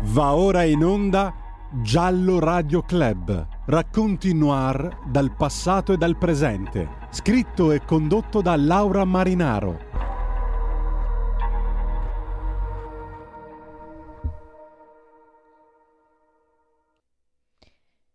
Va ora in onda Giallo Radio Club. Racconti noir dal passato e dal presente. Scritto e condotto da Laura Marinaro.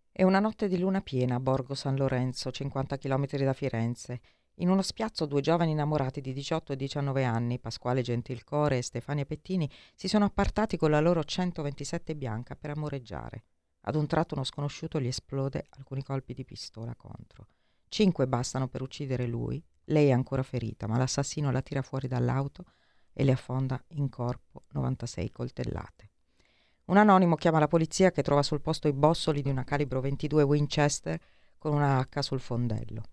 È una notte di luna piena a Borgo San Lorenzo, 50 km da Firenze. In uno spiazzo due giovani innamorati di 18 e 19 anni, Pasquale Gentilcore e Stefania Pettini, si sono appartati con la loro 127 bianca per amoreggiare. Ad un tratto uno sconosciuto gli esplode alcuni colpi di pistola contro. Cinque bastano per uccidere lui, lei è ancora ferita, ma l'assassino la tira fuori dall'auto e le affonda in corpo 96 coltellate. Un anonimo chiama la polizia che trova sul posto i bossoli di una calibro 22 Winchester con una H sul fondello.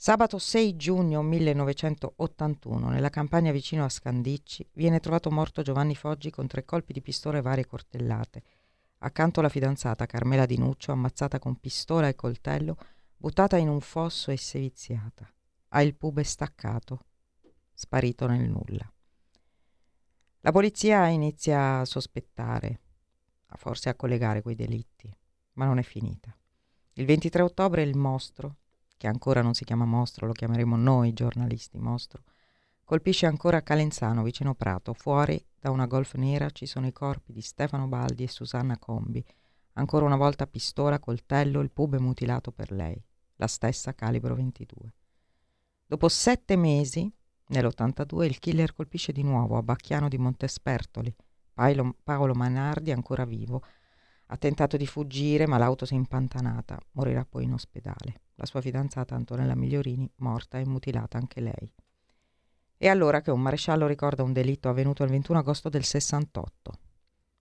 Sabato 6 giugno 1981, nella campagna vicino a Scandicci, viene trovato morto Giovanni Foggi con tre colpi di pistola e varie coltellate. Accanto la fidanzata Carmela Di Nuccio, ammazzata con pistola e coltello, buttata in un fosso e seviziata. Ha il pube staccato, sparito nel nulla. La polizia inizia a sospettare, forse a collegare quei delitti, ma non è finita. Il 23 ottobre il mostro, che ancora non si chiama mostro, lo chiameremo noi giornalisti mostro, colpisce ancora Calenzano vicino Prato. Fuori da una golf nera ci sono i corpi di Stefano Baldi e Susanna Combi. Ancora una volta pistola, coltello, il pube mutilato per lei, la stessa calibro 22. Dopo sette mesi, nell'82, il killer colpisce di nuovo a Bacchiano di Montespertoli. Paolo, Manardi, ancora vivo, ha tentato di fuggire, ma l'auto si è impantanata. Morirà poi in ospedale. La sua fidanzata Antonella Migliorini, morta e mutilata anche lei. È allora che un maresciallo ricorda un delitto avvenuto il 21 agosto del 68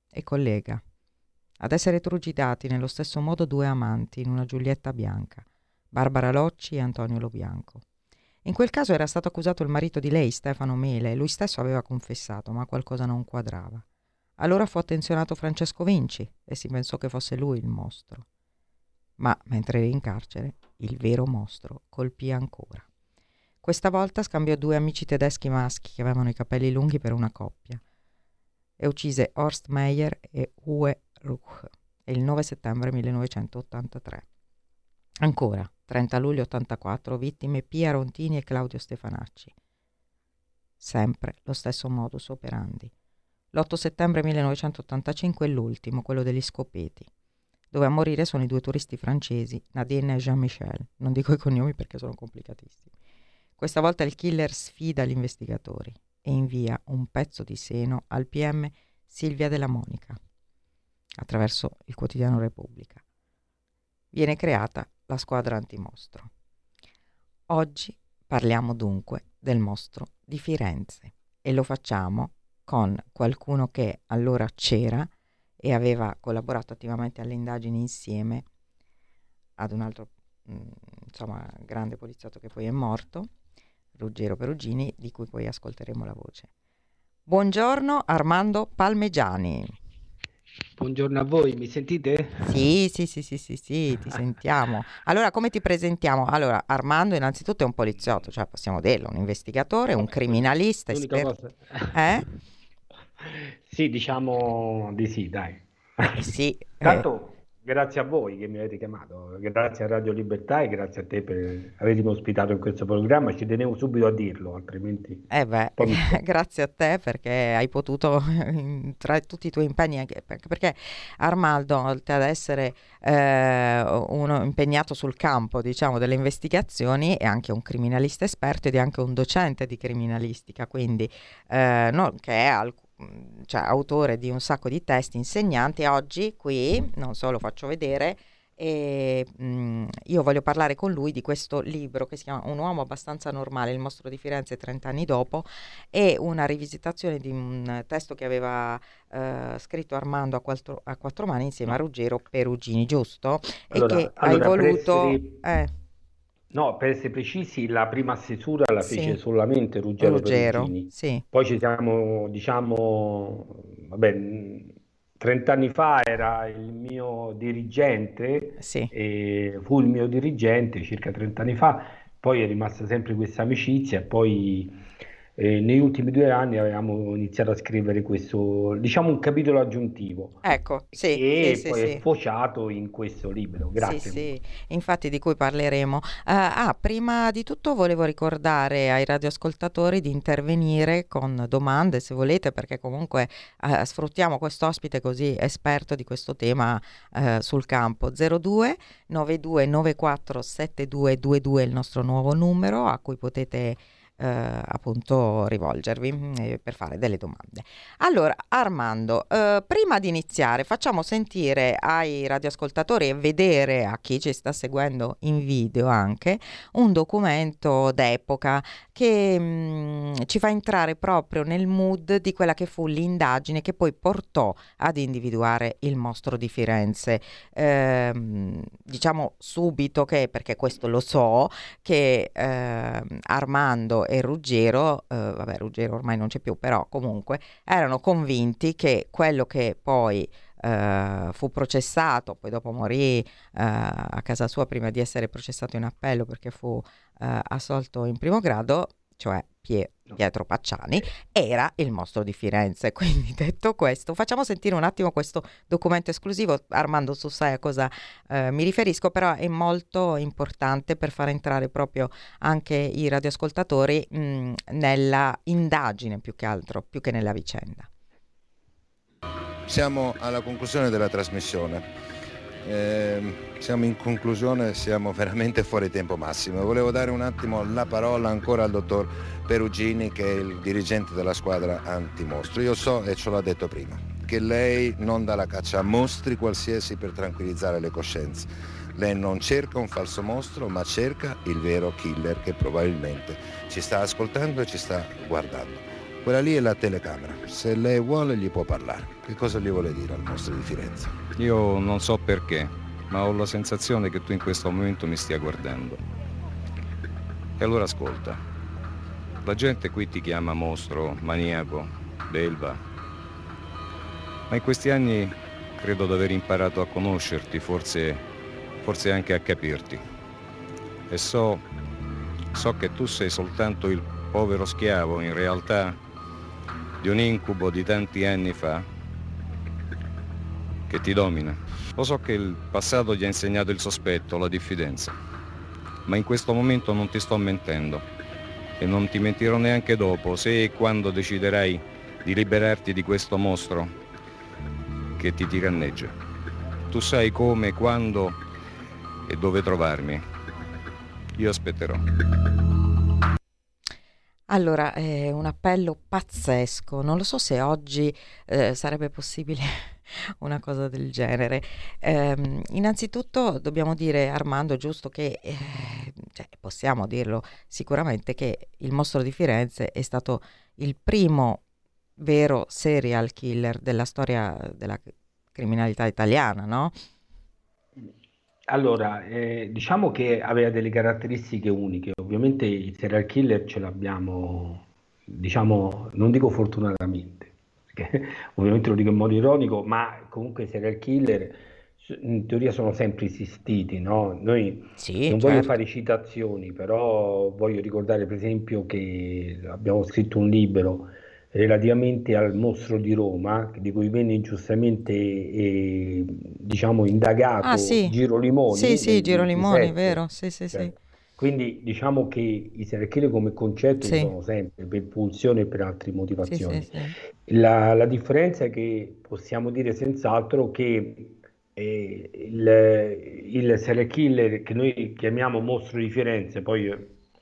e collega ad essere trucidati nello stesso modo due amanti in una Giulietta bianca, Barbara Locci e Antonio Lobianco. In quel caso era stato accusato il marito di lei, Stefano Mele, e lui stesso aveva confessato, ma qualcosa non quadrava. Allora fu attenzionato Francesco Vinci e si pensò che fosse lui il mostro. Ma mentre era in carcere, il vero mostro colpì ancora. Questa volta scambiò due amici tedeschi maschi che avevano i capelli lunghi per una coppia e uccise Horst Meyer e Uwe Ruch il 9 settembre 1983. Ancora, 30 luglio 84, vittime Pia Rontini e Claudio Stefanacci. Sempre lo stesso modus operandi. L'8 settembre 1985 è l'ultimo, quello degli scopeti, dove a morire sono i due turisti francesi, Nadine e Jean-Michel. Non dico i cognomi perché sono complicatissimi. Questa volta il killer sfida gli investigatori e invia un pezzo di seno al PM Silvia della Monica attraverso il quotidiano Repubblica. Viene creata la squadra antimostro. Oggi parliamo dunque del mostro di Firenze e lo facciamo con qualcuno che allora c'era e aveva collaborato attivamente alle indagini insieme ad un altro mh, mm, insomma, grande poliziotto che poi è morto, Ruggero Perugini, di cui poi ascolteremo la voce. Buongiorno Armando Palmegiani. Buongiorno a voi, mi sentite? Sì, sì, sì, sì, sì, sì, ti sentiamo. Allora, come ti presentiamo? Allora, Armando innanzitutto è un poliziotto, cioè possiamo dirlo, un investigatore, un criminalista, esperto. Eh? Sì, diciamo di sì, dai. Sì. Tanto Grazie a voi che mi avete chiamato, grazie a Radio Libertà e grazie a te per avermi ospitato in questo programma. Ci tenevo subito a dirlo, altrimenti. Eh beh, grazie a te perché hai potuto, tra tutti i tuoi impegni, anche perché Armaldo, oltre ad essere eh, uno impegnato sul campo, diciamo, delle investigazioni, è anche un criminalista esperto ed è anche un docente di criminalistica, quindi eh, no, che è al Mm, cioè, autore di un sacco di testi, insegnanti, oggi qui, non so, lo faccio vedere, e mh, mm, io voglio parlare con lui di questo libro che si chiama Un uomo abbastanza normale, il mostro di Firenze 30 anni dopo, e una rivisitazione di un testo che aveva eh, scritto Armando a quattro, a quattro, mani insieme a Ruggero Perugini, giusto? Allora, e che allora, hai voluto... Essere... Eh. No, per essere precisi, la prima stesura la Sì, fece solamente Ruggero Ruggero, sì, Poi ci siamo, diciamo, vabbè, 30 anni fa era il mio dirigente, sì, fu il mio dirigente circa 30 anni fa, poi è rimasta sempre questa amicizia poi eh, negli ultimi due anni avevamo iniziato a scrivere questo, diciamo un capitolo aggiuntivo. Ecco, sì. E sì, poi sì, è sfociato in questo libro. Grazie. Sì, infatti di cui parleremo. Uh, ah, prima di tutto volevo ricordare ai radioascoltatori di intervenire con domande se volete, perché comunque uh, sfruttiamo questo ospite così esperto di questo tema uh, sul campo. 02 92 94 7222 è il nostro nuovo numero a cui potete eh, appunto rivolgervi eh, per fare delle domande. Allora, Armando, eh, prima di iniziare facciamo sentire ai radioascoltatori e vedere a chi ci sta seguendo in video anche un documento d'epoca che mh, mm, ci fa entrare proprio nel mood di quella che fu l'indagine che poi portò ad individuare il mostro di Firenze. Eh, diciamo subito che, perché questo lo so, che eh, Armando e Ruggero, eh, vabbè Ruggero ormai non c'è più, però comunque erano convinti che quello che poi Uh, fu processato, poi dopo morì uh, a casa sua prima di essere processato in appello perché fu uh, assolto in primo grado, cioè Pie- Pietro Pacciani, era il mostro di Firenze. Quindi detto questo, facciamo sentire un attimo questo documento esclusivo. Armando, tu sai a cosa eh, mi riferisco, però è molto importante per far entrare proprio anche i radioascoltatori mh, nella indagine più che altro, più che nella vicenda. Siamo alla conclusione della trasmissione. Eh, siamo in conclusione, siamo veramente fuori tempo massimo. Volevo dare un attimo la parola ancora al dottor Perugini che è il dirigente della squadra antimostro. Io so, e ce l'ho detto prima, che lei non dà la caccia a mostri qualsiasi per tranquillizzare le coscienze. Lei non cerca un falso mostro, ma cerca il vero killer che probabilmente ci sta ascoltando e ci sta guardando. Quella lì è la telecamera. Se lei vuole gli può parlare. Che cosa gli vuole dire al mostro di Firenze? Io non so perché, ma ho la sensazione che tu in questo momento mi stia guardando. E allora ascolta. La gente qui ti chiama mostro, maniaco, belva. Ma in questi anni credo di aver imparato a conoscerti, forse, forse anche a capirti. E so, so che tu sei soltanto il povero schiavo, in realtà, di un incubo di tanti anni fa che ti domina. Lo so che il passato ti ha insegnato il sospetto, la diffidenza, ma in questo momento non ti sto mentendo e non ti mentirò neanche dopo, se e quando deciderai di liberarti di questo mostro che ti tiranneggia. Tu sai come, quando e dove trovarmi. Io aspetterò. Allora, è un appello pazzesco. Non lo so se oggi eh, sarebbe possibile una cosa del genere. Eh, innanzitutto dobbiamo dire, Armando, giusto che eh, cioè, possiamo dirlo sicuramente che il mostro di Firenze è stato il primo vero serial killer della storia della criminalità italiana, no? Allora, eh, diciamo che aveva delle caratteristiche uniche. Ovviamente il serial killer ce l'abbiamo, diciamo, non dico fortunatamente, perché ovviamente lo dico in modo ironico, ma comunque i serial killer in teoria sono sempre esistiti, no? Noi Sì, non voglio certo. fare citazioni, però voglio ricordare per esempio che abbiamo scritto un libro relativamente al mostro di Roma, di cui venne ingiustamente eh, diciamo Ah, indagato sì. Giro Limoni Sì, sì, Giro Limoni, 27. vero? Sì, sì, Cioè, sì. quindi diciamo che i serial killer come concetto Sì, sono sempre per pulsione e per altre sì, sì, motivazioni. sì. La, la differenza è che possiamo dire senz'altro che eh, il, il serial killer che noi chiamiamo mostro di Firenze, poi,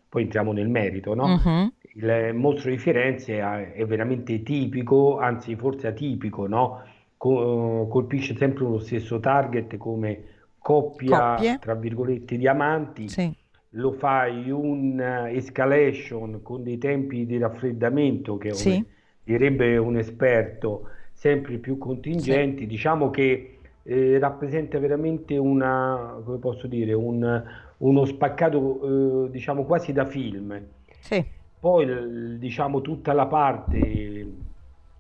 poi entriamo nel merito, no? Mhm. Il mostro di Firenze è, veramente tipico, anzi forse atipico, no? Co- colpisce sempre lo stesso target come coppia, Coppie? tra virgolette, di amanti Sì, lo fai un eh, escalation con dei tempi di raffreddamento che, sì, direbbe un esperto, sempre più sì, contingenti, diciamo che eh, rappresenta veramente una, come posso dire, un- uno spaccato, eh, diciamo quasi da film. sì, Poi, diciamo, tutta la parte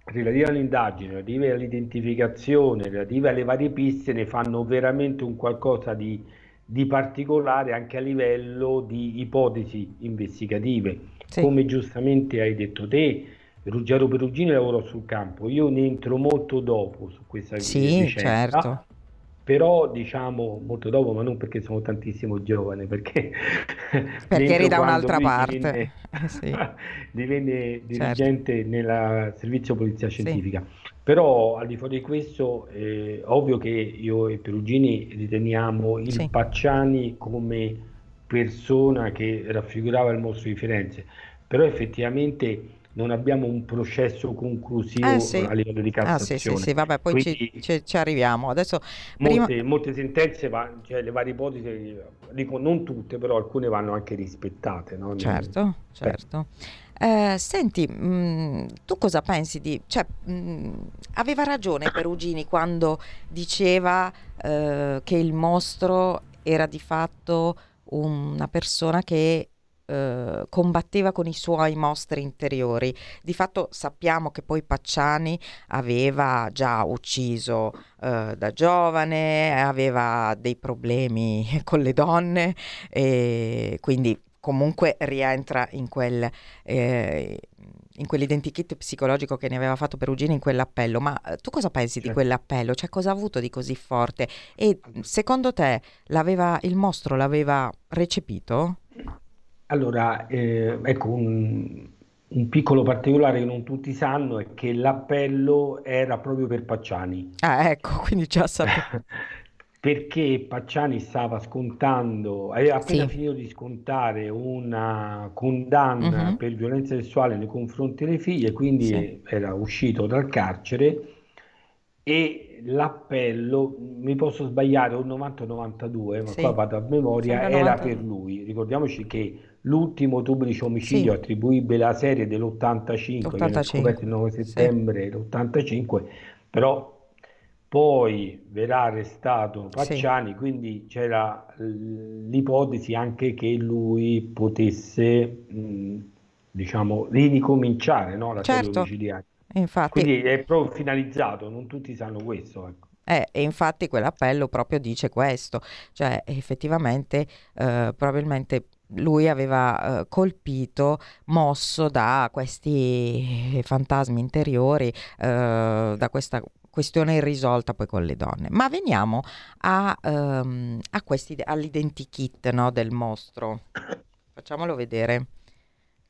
relativa all'indagine, relativa all'identificazione, relativa alle varie piste ne fanno veramente un qualcosa di, di particolare anche a livello di ipotesi investigative. sì. come giustamente hai detto te, Ruggero Perugini lavorò sul campo, io ne entro molto dopo su questa sì, vicenda, certo. Però diciamo molto dopo, ma non perché sono tantissimo giovane, perché, perché eri da un'altra parte. Divenne, eh, sì. divenne dirigente certo. nel servizio polizia scientifica. Sì. Però al di fuori di questo, eh, ovvio che io e Perugini riteniamo il sì. Pacciani come persona che raffigurava il mostro di Firenze, però effettivamente non abbiamo un processo conclusivo eh, sì. a livello di Cassazione. Ah, sì, sì, sì, vabbè, poi ci, ci, ci, arriviamo. Adesso, molte, prima... molte sentenze, cioè le varie ipotesi, dico non tutte, però alcune vanno anche rispettate. No? Certo, certo. Eh, senti, mh, tu cosa pensi di... Cioè, mh, aveva ragione Perugini quando diceva eh, che il mostro era di fatto una persona che eh, combatteva con i suoi mostri interiori. Di fatto sappiamo che poi Pacciani aveva già ucciso eh, da giovane, aveva dei problemi con le donne e quindi comunque rientra in quel... Eh, in quell'identikit psicologico che ne aveva fatto Perugini in quell'appello, ma eh, tu cosa pensi certo. di quell'appello? Cioè cosa ha avuto di così forte? E secondo te il mostro l'aveva recepito? Allora, eh, ecco, un, un, piccolo particolare che non tutti sanno è che l'appello era proprio per Pacciani. Ah, ecco, quindi già sapevo. Perché Pacciani stava scontando, aveva appena sì. finito di scontare una condanna uh-huh. per violenza sessuale nei confronti delle figlie, quindi sì. era uscito dal carcere e l'appello, mi posso sbagliare, un 90 o 92, ma sì. qua vado a memoria, era 90. per lui. Ricordiamoci che l'ultimo duplice omicidio sì. attribuibile alla serie dell'85, 85. viene scoperto il 9 settembre sì. dell'85, però poi verrà arrestato Pacciani, sì. quindi c'era l'ipotesi anche che lui potesse, mh, diciamo, ricominciare no, la certo. serie omicidiaria. Infatti... Quindi è proprio finalizzato, non tutti sanno questo. Ecco. Eh, e infatti quell'appello proprio dice questo, cioè effettivamente eh, probabilmente lui aveva eh, colpito, mosso da questi fantasmi interiori, eh, da questa questione irrisolta poi con le donne. Ma veniamo a, um, a questi, all'identikit no, del mostro. Facciamolo vedere,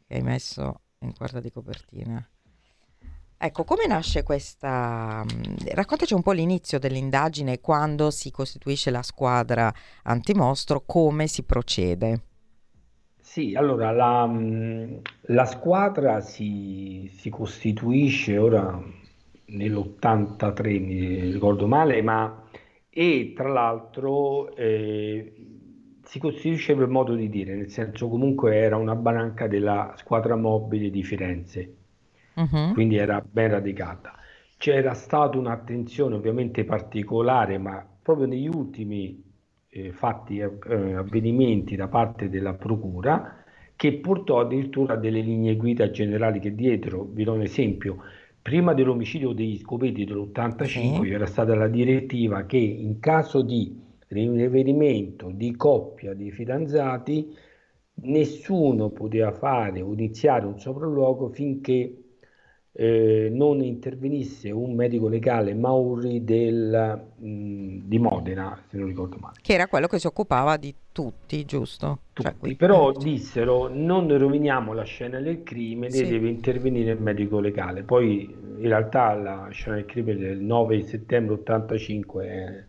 hai messo in quarta di copertina. Ecco, come nasce questa... Mm, raccontaci un po' l'inizio dell'indagine, quando si costituisce la squadra antimostro, come si procede. Sì, allora la, la squadra si, si costituisce ora nell'83, mi ricordo male, ma e tra l'altro eh, si costituisce per modo di dire, nel senso comunque era una banca della squadra mobile di Firenze, uh-huh. quindi era ben radicata. C'era stata un'attenzione ovviamente particolare, ma proprio negli ultimi eh, fatti, eh, avvenimenti da parte della Procura, che portò addirittura a delle linee guida generali che dietro, vi do un esempio, prima dell'omicidio degli Scopeti dell'85 sì. c'era stata la direttiva che in caso di rinverimento di coppia di fidanzati nessuno poteva fare o iniziare un sopralluogo finché eh, non intervenisse un medico legale Mauri del, mh, di Modena, se non ricordo male. Che era quello che si occupava di tutti, giusto? Tutti, cioè, però eh, dissero non roviniamo la scena del crimine, sì. deve intervenire il medico legale. Poi in realtà la scena del crimine del 9 settembre 85 è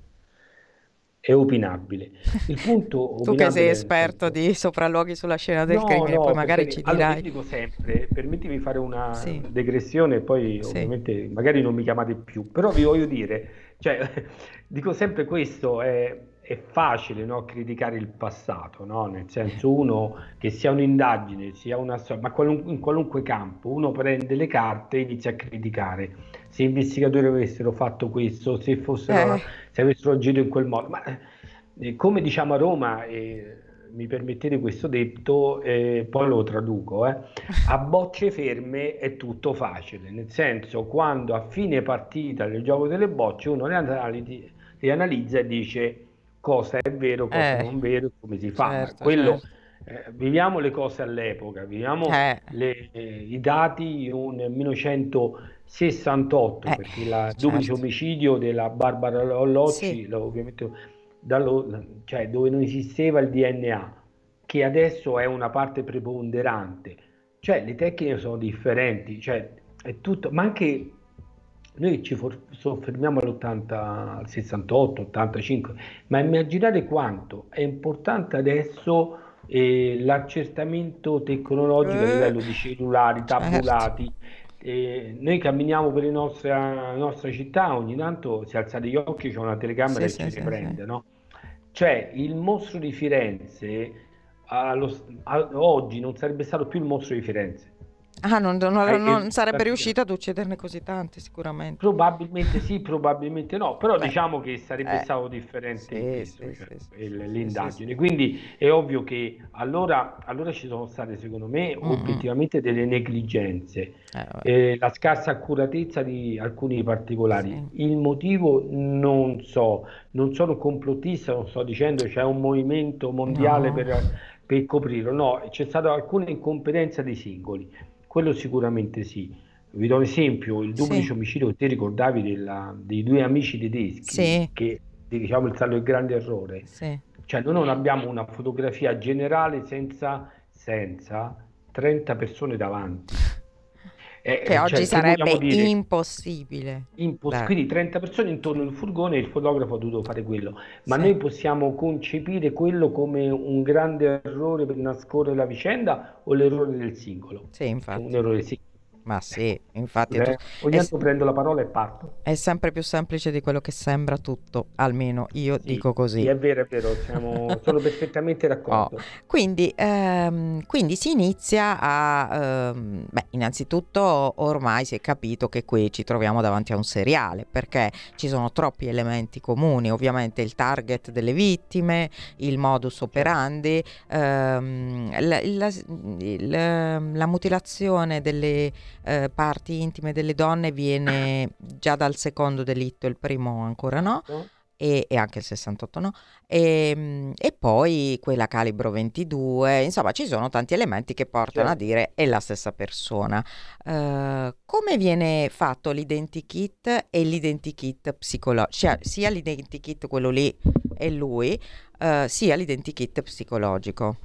è opinabile. Il punto tu che sei esperto di sopralluoghi sulla scena del no, crimine, no, poi magari ci dirai. Allora, dico sempre, permettimi di fare una sì. degressione, poi sì. ovviamente magari non mi chiamate più, però vi voglio dire, cioè, dico sempre questo, è, è facile no, criticare il passato, no? nel senso uno che sia un'indagine, sia una storia, ma qualun- in qualunque campo, uno prende le carte e inizia a criticare. Se gli investigatori avessero fatto questo, se, fossero, eh. se avessero agito in quel modo. Ma eh, come diciamo a Roma, eh, mi permettete questo detto, eh, poi lo traduco, eh, a bocce ferme è tutto facile, nel senso quando a fine partita del gioco delle bocce uno le, analisi, le analizza e dice cosa è vero, cosa eh, non vero, come si fa. Certo, Quello certo. eh, viviamo le cose all'epoca, viviamo Eh, le- eh, i dati nel 1968, eh, perché il duplice certo. omicidio della Barbara Locci, Sì, ovviamente dallo- cioè, dove non esisteva il DNA, che adesso è una parte preponderante. Cioè, le tecniche sono differenti, cioè, è tutto, ma anche noi ci for- soffermiamo all'80, al 68, 85, ma immaginate quanto è importante adesso eh, l'accertamento tecnologico a Eh, livello di cellulari, certo. tabulati. Eh, noi camminiamo per le nostre- la nostra città, ogni tanto se alzate gli occhi c'è una telecamera Sì, che sì, ci riprende, sì. no? Cioè, il mostro di Firenze allo- a- oggi non sarebbe stato più il mostro di Firenze. Ah, non, non- Eh, non eh, sarebbe riuscito ad ucciderne così tanti, sicuramente. Probabilmente sì, probabilmente no, però Beh, diciamo che sarebbe eh, stato differente sì, questo, sì, cioè, sì, l'indagine. Quindi è ovvio che allora, allora ci sono state, secondo me, Mm, mm. obiettivamente delle negligenze, Eh, eh, la scarsa accuratezza di alcuni particolari. Sì. Il motivo non so, non sono complottista, non sto dicendo c'è un movimento mondiale No. per, per coprirlo, no, c'è stata alcuna incompetenza dei singoli, quello sicuramente sì. Vi do un esempio, il duplice Sì. omicidio che te ricordavi della- dei due amici tedeschi, Sì. che diciamo è stato il grande errore. Sì. Cioè, noi non abbiamo una fotografia generale senza, senza 30 persone davanti. Eh, Che cioè, oggi che sarebbe dire? impossibile. Impos- quindi 30 persone intorno al furgone e il fotografo ha dovuto fare quello. Ma Sì. noi possiamo concepire quello come un grande errore per nascondere la vicenda o l'errore del singolo? Sì, Cioè, infatti. un errore sì. Ma sì, infatti Eh, tu- ogni è, tanto prendo la parola e parto. è sempre più semplice di quello che sembra tutto, almeno io Sì, dico sì, così. è vero, è vero, siamo, sono perfettamente Oh, d'accordo. Quindi, ehm, quindi si inizia a... ehm, beh, innanzitutto ormai si è capito che qui ci troviamo davanti a un seriale perché ci sono troppi elementi comuni, ovviamente il target delle vittime, il modus operandi, ehm, la, la- il- la mutilazione delle eh, parti intime delle donne viene già dal secondo delitto, il primo ancora no No? e, e anche il 68 no, e, mm, e poi quella calibro 22, insomma ci sono tanti elementi che portano a Certo. dire è la stessa persona. Eh, come viene fatto l'identikit e l'identikit psicologico, cioè sia l'identikit quello lì e lui, eh, sia l'identikit psicologico.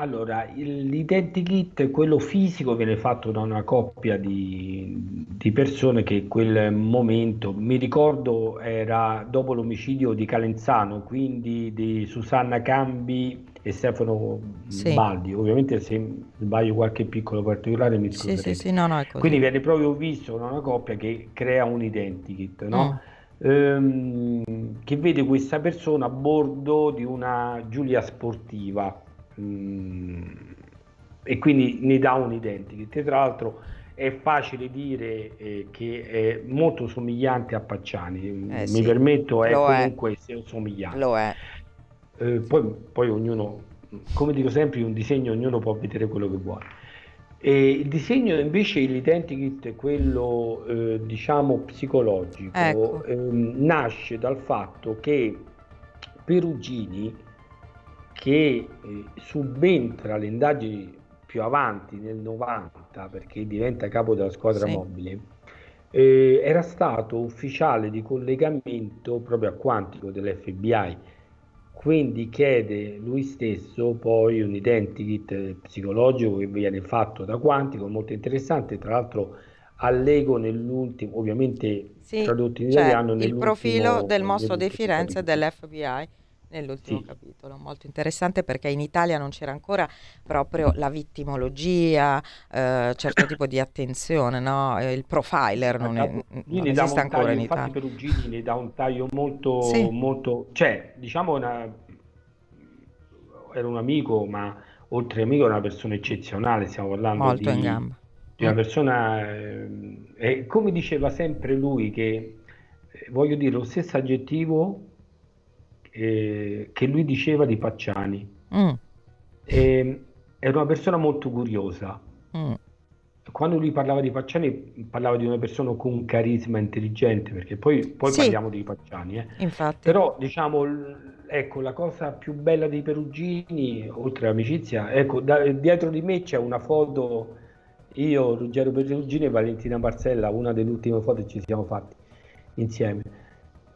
Allora, l'identikit, quello fisico, viene fatto da una coppia di, di persone che in quel momento, mi ricordo, era dopo l'omicidio di Calenzano, quindi di Susanna Cambi e Stefano Sì. Baldi. Ovviamente se sbaglio qualche piccolo particolare mi Sì, sì, scuserete. sì, no, no. Quindi viene proprio visto da una coppia che crea un identikit, no? Mm. Ehm, che vede questa persona a bordo di una Giulia sportiva e quindi ne dà un identikit. Tra l'altro è facile dire eh, che è molto somigliante a Pacciani, Eh mi sì, permetto, è lo è. comunque somigliante. Lo è. Eh, poi, poi ognuno, come dico sempre, in un disegno ognuno può vedere quello che vuole. E il disegno invece, l'identikit, quello eh, diciamo psicologico, Ecco. ehm, nasce dal fatto che Perugini, che eh, subentra alle indagini più avanti nel 90 perché diventa capo della squadra Sì. mobile, eh, era stato ufficiale di collegamento proprio a Quantico dell'FBI, quindi chiede lui stesso poi un identikit psicologico che viene fatto da Quantico, molto interessante, tra l'altro allego nell'ultimo, ovviamente Sì, tradotto in C'è italiano il nell'ultimo profilo del mostro di Firenze dell'FBI nell'ultimo Sì. capitolo, molto interessante perché in Italia non c'era ancora proprio la vittimologia, eh, certo tipo di attenzione, no? Eh, Il profiler non, è- Lui non ne dà esiste ancora taglio, in infatti Italia. Perugini ne dà un taglio molto, Sì. molto, cioè diciamo una, era un amico, ma oltre amico era una persona eccezionale, stiamo parlando Molto in di, gamba. di una Mm. persona, ehm, e come diceva sempre lui, che eh, voglio dire lo stesso aggettivo eh, che lui diceva di Pacciani. Mm, E, era una persona molto curiosa, mm. quando lui parlava di Pacciani parlava di una persona con carisma intelligente, perché poi, poi sì, parliamo di Pacciani. Eh. Infatti. Però diciamo, ecco, la cosa più bella dei Perugini, oltre all'amicizia, ecco, da, dietro di me c'è una foto, io, Ruggero Perugini e Valentina Barcella, una delle ultime foto che ci siamo fatti insieme.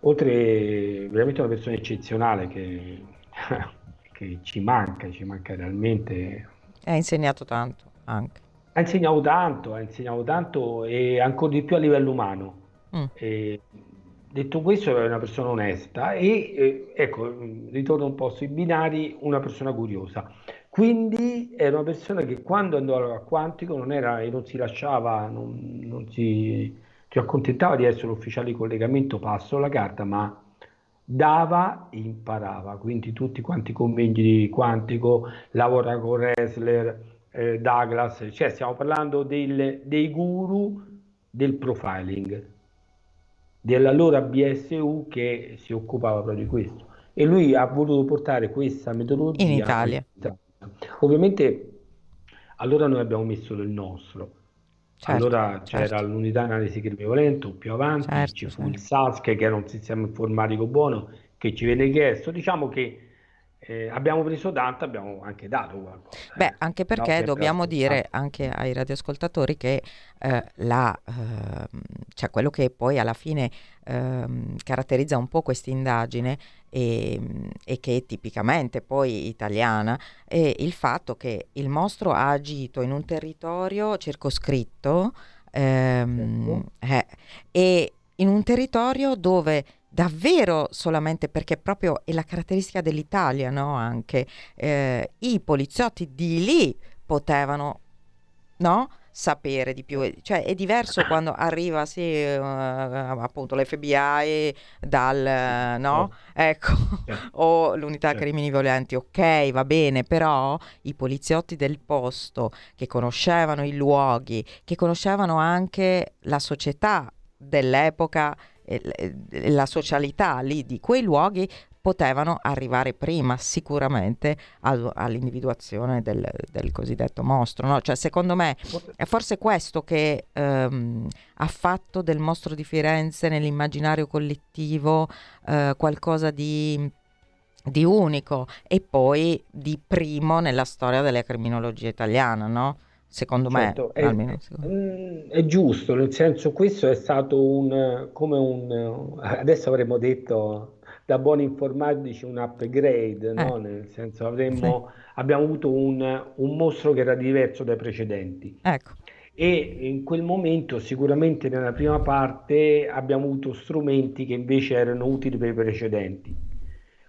Oltre veramente una persona eccezionale che, che ci manca, ci manca realmente. Ha insegnato tanto anche. Ha insegnato tanto, ha insegnato tanto e ancora di più a livello umano. Mm. E, detto questo, è una persona onesta e eh, ecco, ritorno un po' sui binari, una persona curiosa. Quindi era una persona che quando andò a Quantico non, era, non si lasciava, non, non si, si, accontentava di essere ufficiale di collegamento, passo la carta, ma dava e imparava. Quindi tutti quanti i convegni di Quantico, lavora con Ressler, eh, Douglas, cioè stiamo parlando del, dei guru del profiling, dell'allora BSU che si occupava proprio di questo. E lui ha voluto portare questa metodologia in Italia. In Ovviamente allora noi abbiamo messo del nostro. Certo, allora c'era certo. l'unità analisi criminoloento, più avanti certo, ci fu il certo. SASC che era un sistema informatico buono che ci viene chiesto. Diciamo che eh, abbiamo preso tanto, abbiamo anche dato qualcosa. Beh, eh. anche perché no, dobbiamo dire anche ai radioascoltatori che eh, la, eh, cioè quello che poi alla fine ehm, caratterizza un po' questa indagine e, e, che è tipicamente poi italiana è il fatto che il mostro ha agito in un territorio circoscritto ehm, certo. eh, e in un territorio dove davvero solamente perché proprio è la caratteristica dell'Italia, no? Anche eh, i poliziotti di lì potevano, no? Sapere di più, cioè è diverso quando arriva sì, uh, appunto l'FBI dal no? Ecco, o l'unità certo. crimini violenti, ok, va bene, però i poliziotti del posto che conoscevano i luoghi, che conoscevano anche la società dell'epoca la socialità lì di quei luoghi potevano arrivare prima sicuramente al, all'individuazione del, del, cosiddetto mostro. No? Cioè, secondo me è forse questo che ehm, ha fatto del mostro di Firenze nell'immaginario collettivo eh, qualcosa di, di, unico e poi di primo nella storia della criminologia italiana. No? secondo certo, me. È, almeno, secondo... Mm, è, giusto, nel senso questo è stato un, come un, adesso avremmo detto da buoni informatici un upgrade, eh. no? nel senso avremmo, sì. abbiamo avuto un, un, mostro che era diverso dai precedenti. Ecco. E in quel momento, sicuramente nella prima parte, abbiamo avuto strumenti che invece erano utili per i precedenti.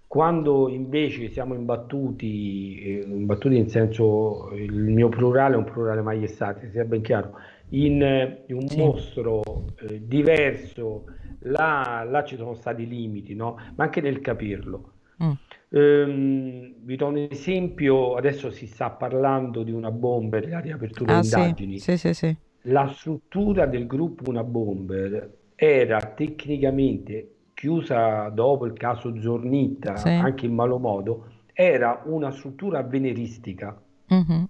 Quando invece siamo imbattuti, eh, imbattuti nel senso il mio plurale è un plurale maiestate, sia ben chiaro, in, eh, in un sì. mostro eh, diverso, là, là, ci sono stati limiti, no? ma anche nel capirlo. Mm. Um, vi do un esempio, adesso si sta parlando di una bomber, la riapertura ah, indagini. Sì, sì, sì, la struttura del gruppo Una Bomber era tecnicamente chiusa dopo il caso Zornitta, anche in malo modo, era una struttura avveniristica. Mm-hmm.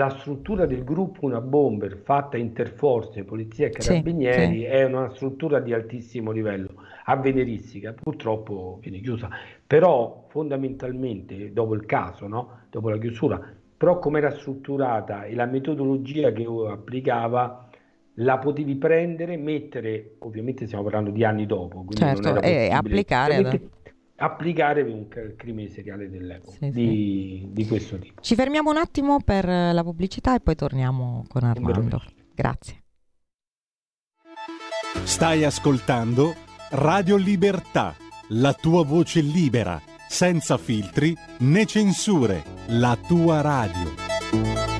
La struttura del gruppo Una Bomber fatta interforze, polizia e carabinieri sì, sì. è una struttura di altissimo livello, avveniristica, purtroppo viene chiusa, però fondamentalmente dopo il caso, no? dopo la chiusura, però come era strutturata e la metodologia che applicava la potevi prendere, mettere, ovviamente stiamo parlando di anni dopo, quindi certo, non e applicare, da... applicare un crimine seriale dell'epoca sì, di, sì. di, questo tipo. Ci fermiamo un attimo per la pubblicità e poi torniamo con Armando. Grazie. Stai ascoltando Radio Libertà, la tua voce libera, senza filtri né censure, la tua radio.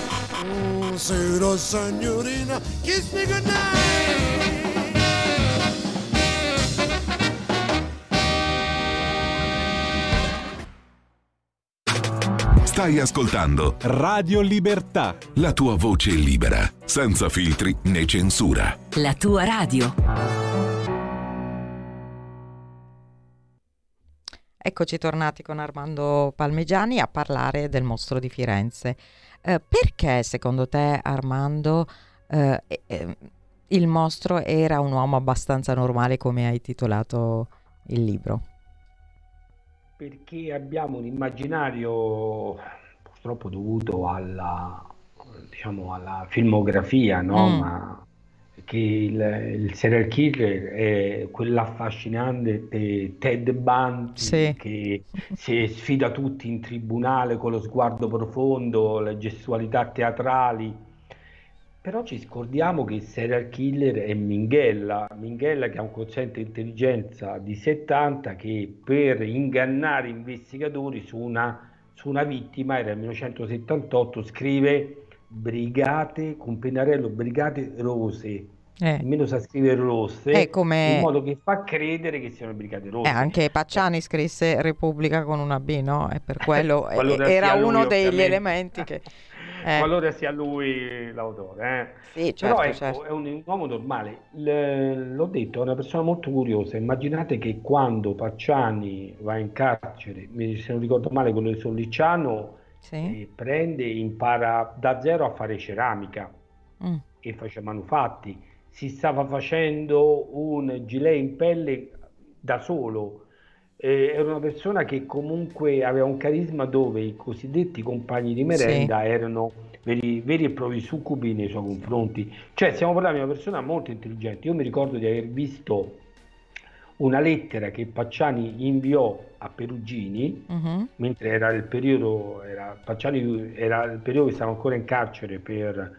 Buonasera signorina, kiss me goodnight. Stai ascoltando Radio Libertà. la tua voce libera, senza filtri né censura. La tua radio. Eccoci tornati con Armando Palmegiani a parlare del mostro di Firenze. Eh, perché secondo te, Armando, eh, eh, il mostro era un uomo abbastanza normale come hai titolato il libro? Perché abbiamo un immaginario purtroppo dovuto alla, diciamo, alla filmografia, no? Mm. Ma che il, il serial killer è quell'affascinante te- Ted Bundy Sì. che si sfida tutti in tribunale con lo sguardo profondo, le gestualità teatrali. Però ci scordiamo che il serial killer è Minghella, Minghella che ha un quoziente intelligenza di 70 che per ingannare investigatori su una, su una vittima, era nel 1978, scrive brigate con pennarello, brigate rose, Eh, nemmeno sa scrivere rosse, È come- in modo che fa credere che siano brigate eh, rosse. anche Pacciani scrisse Repubblica con una B, no? E per quello eh, era lui, uno degli ovviamente. elementi che... eh, Qualora sia lui l'autore, eh. sì, certo, Però ecco, certo. è un, uomo normale. L- l'ho detto, è una persona molto curiosa. Immaginate che quando Pacciani va in carcere, se non ricordo male, quello di Sollicciano, Sì. prende e impara da zero a fare ceramica Mm. e faceva manufatti. Si stava facendo un gilet in pelle da solo. Eh, era una persona che comunque aveva un carisma dove i cosiddetti compagni di merenda erano veri, veri e propri succubi nei suoi confronti. Cioè, stiamo parlando di una persona molto intelligente. Io mi ricordo di aver visto una lettera che Pacciani inviò a Perugini Mhm. mentre era il periodo, era, Pacciani era il periodo che stava ancora in carcere per,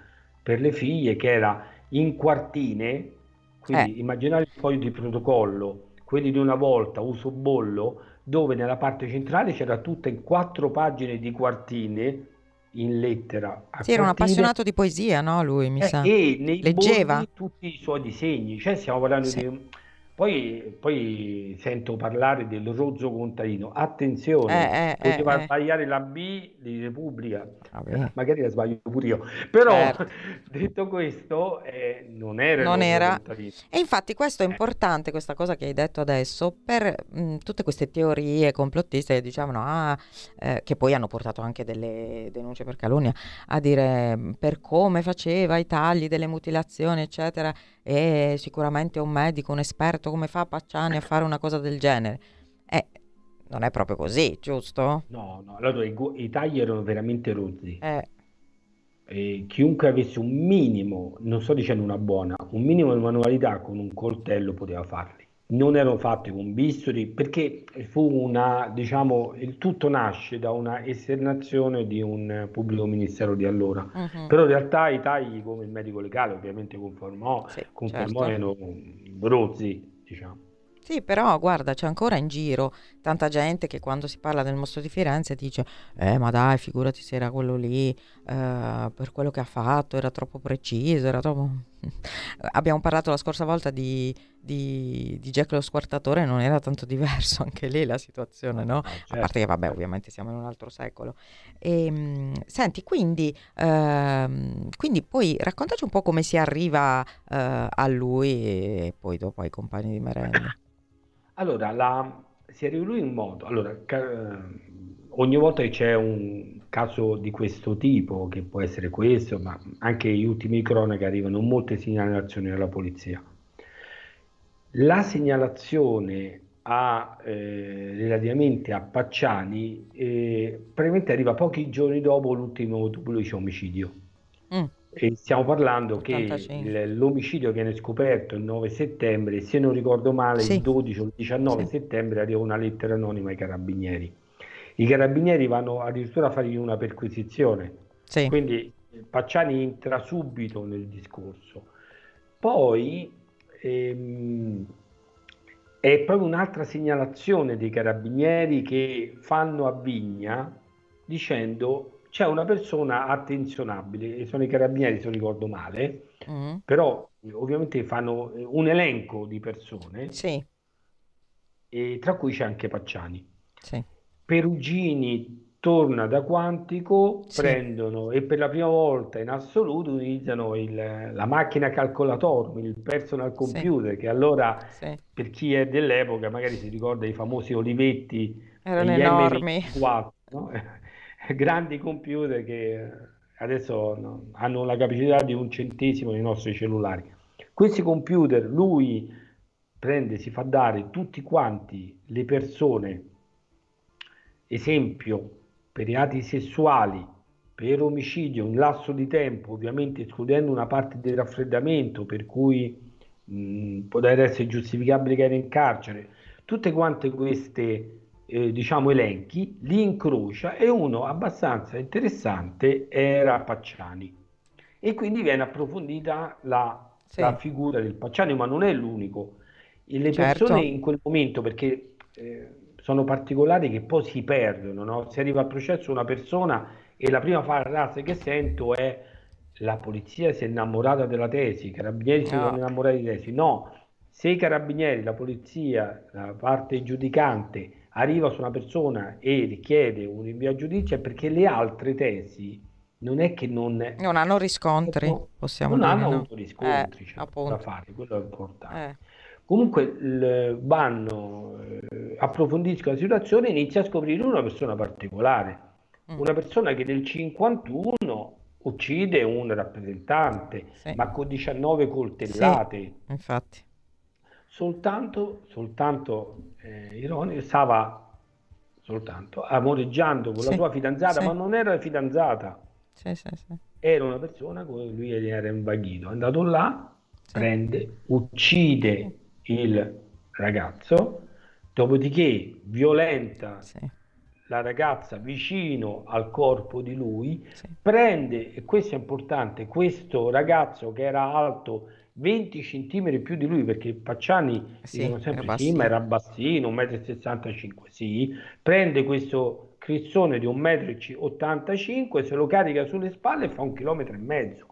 per le figlie, che era in quartine, quindi immaginate il foglio di protocollo, quelli di una volta, uso bollo, dove nella parte centrale c'era tutta in quattro pagine di quartine in lettera Sì, era un appassionato di poesia, no? Lui, mi eh, sa. e nei Leggeva? tutti i suoi disegni, cioè stiamo parlando Sì. di... Poi, poi sento parlare del rozzo contadino, attenzione, Eh, eh, poteva eh, eh. sbagliare la B di Repubblica, Vabbè. magari la sbaglio pure io, però Certo. detto questo eh, non era Non era. contadino. E infatti questo è Eh. importante, questa cosa che hai detto adesso, per mh, tutte queste teorie complottiste che dicevano, ah, eh, che poi hanno portato anche delle denunce per calunnia, a dire mh, per come faceva i tagli delle mutilazioni, eccetera, e sicuramente un medico, un esperto come fa Pacciani a fare una cosa del genere. Eh, non è proprio così, giusto? No, no, allora i, i tagli erano veramente rozzi. Eh, E chiunque avesse un minimo, non sto dicendo una buona, un minimo di manualità con un coltello poteva farli. Non erano fatti con bisturi perché fu una, diciamo, il tutto nasce da una esternazione di un pubblico ministero di allora. mhm. Però in realtà i tagli, come il medico legale ovviamente confermò, Sì, confermò certo. erano rozzi, diciamo. Sì, però guarda, c'è ancora in giro tanta gente che quando si parla del mostro di Firenze dice Eh, ma dai, figurati se era quello lì, eh, per quello che ha fatto, era troppo preciso, era troppo... Abbiamo parlato la scorsa volta di, di, di Jack lo squartatore, non era tanto diverso anche lì la situazione, no? No, A certo. parte che, vabbè, ovviamente siamo in un altro secolo. Ehm, senti, quindi, ehm, quindi poi raccontaci un po' come si arriva eh, a lui e poi dopo ai compagni di merenda. Allora, la, si arriva lui in modo. Allora, ca- ogni volta che c'è un caso di questo tipo, che può essere questo, ma anche gli ultimi cronache arrivano molte segnalazioni alla polizia. La segnalazione a, eh, relativamente a Pacciani eh, praticamente arriva pochi giorni dopo l'ultimo duplice omicidio. Mm. E stiamo parlando che 85. il- l'omicidio viene scoperto il 9 settembre, se non ricordo male, Sì. il 12 o il 19 Sì. settembre arriva una lettera anonima ai carabinieri. I carabinieri vanno addirittura a fargli una perquisizione, Sì. quindi Pacciani entra subito nel discorso. Poi ehm, è proprio un'altra segnalazione dei carabinieri che fanno a Vigna dicendo c'è una persona attenzionabile, e sono i carabinieri se non ricordo male, Mm. però ovviamente fanno eh, un elenco di persone, Sì, e tra cui c'è anche Pacciani. sì. Perugini torna da Quantico, Sì. prendono e per la prima volta in assoluto utilizzano il- la macchina calcolatorum, il personal computer, che allora Sì. per chi è dell'epoca magari si ricorda i famosi Olivetti Erano enormi. M24, no? grandi computer che adesso no, hanno la capacità di un centesimo dei nostri cellulari. Questi computer lui prende, si fa dare tutti quanti le persone, esempio, per reati sessuali, per omicidio, un lasso di tempo, ovviamente escludendo una parte del raffreddamento, per cui mh, potrebbe essere giustificabile che era in carcere, tutte quante queste eh, diciamo elenchi li incrocia e uno abbastanza interessante era Pacciani e quindi viene approfondita la, Sì. la figura del Pacciani, ma non è l'unico. E Le Certo. persone in quel momento, perché eh, sono particolari che poi si perdono, no? Si arriva al processo una persona e la prima frase che sento è la polizia si è innamorata della tesi, i carabinieri si No. sono innamorati di tesi. No, se i carabinieri, la polizia, la parte giudicante arriva su una persona e richiede un rinvio a giudizio è perché le altre tesi non è che non, Non hanno riscontri, possiamo non dire, hanno no? avuto riscontri, Eh, c'è da fare, quello è importante. Eh, Comunque vanno, eh, approfondiscono la situazione e inizia a scoprire una persona particolare, Mm. una persona che nel 51 uccide un rappresentante, Sì. ma con 19 coltellate, infatti. soltanto, soltanto eh, ironico, stava soltanto amoreggiando con la Sì, sua fidanzata, sì. ma non era fidanzata, Sì, sì, sì. era una persona con cui lui era invaghito. È andato là, Sì. prende, uccide il ragazzo, dopodiché violenta Sì, la ragazza vicino al corpo di lui, sì. prende, e questo è importante, questo ragazzo che era alto 20 centimetri più di lui, perché Pacciani Sì, sempre era sì, ma bassino. era bassino, 1,65 m, sì, prende questo crizzone di 1,85 m, se lo carica sulle spalle e fa un chilometro e mezzo.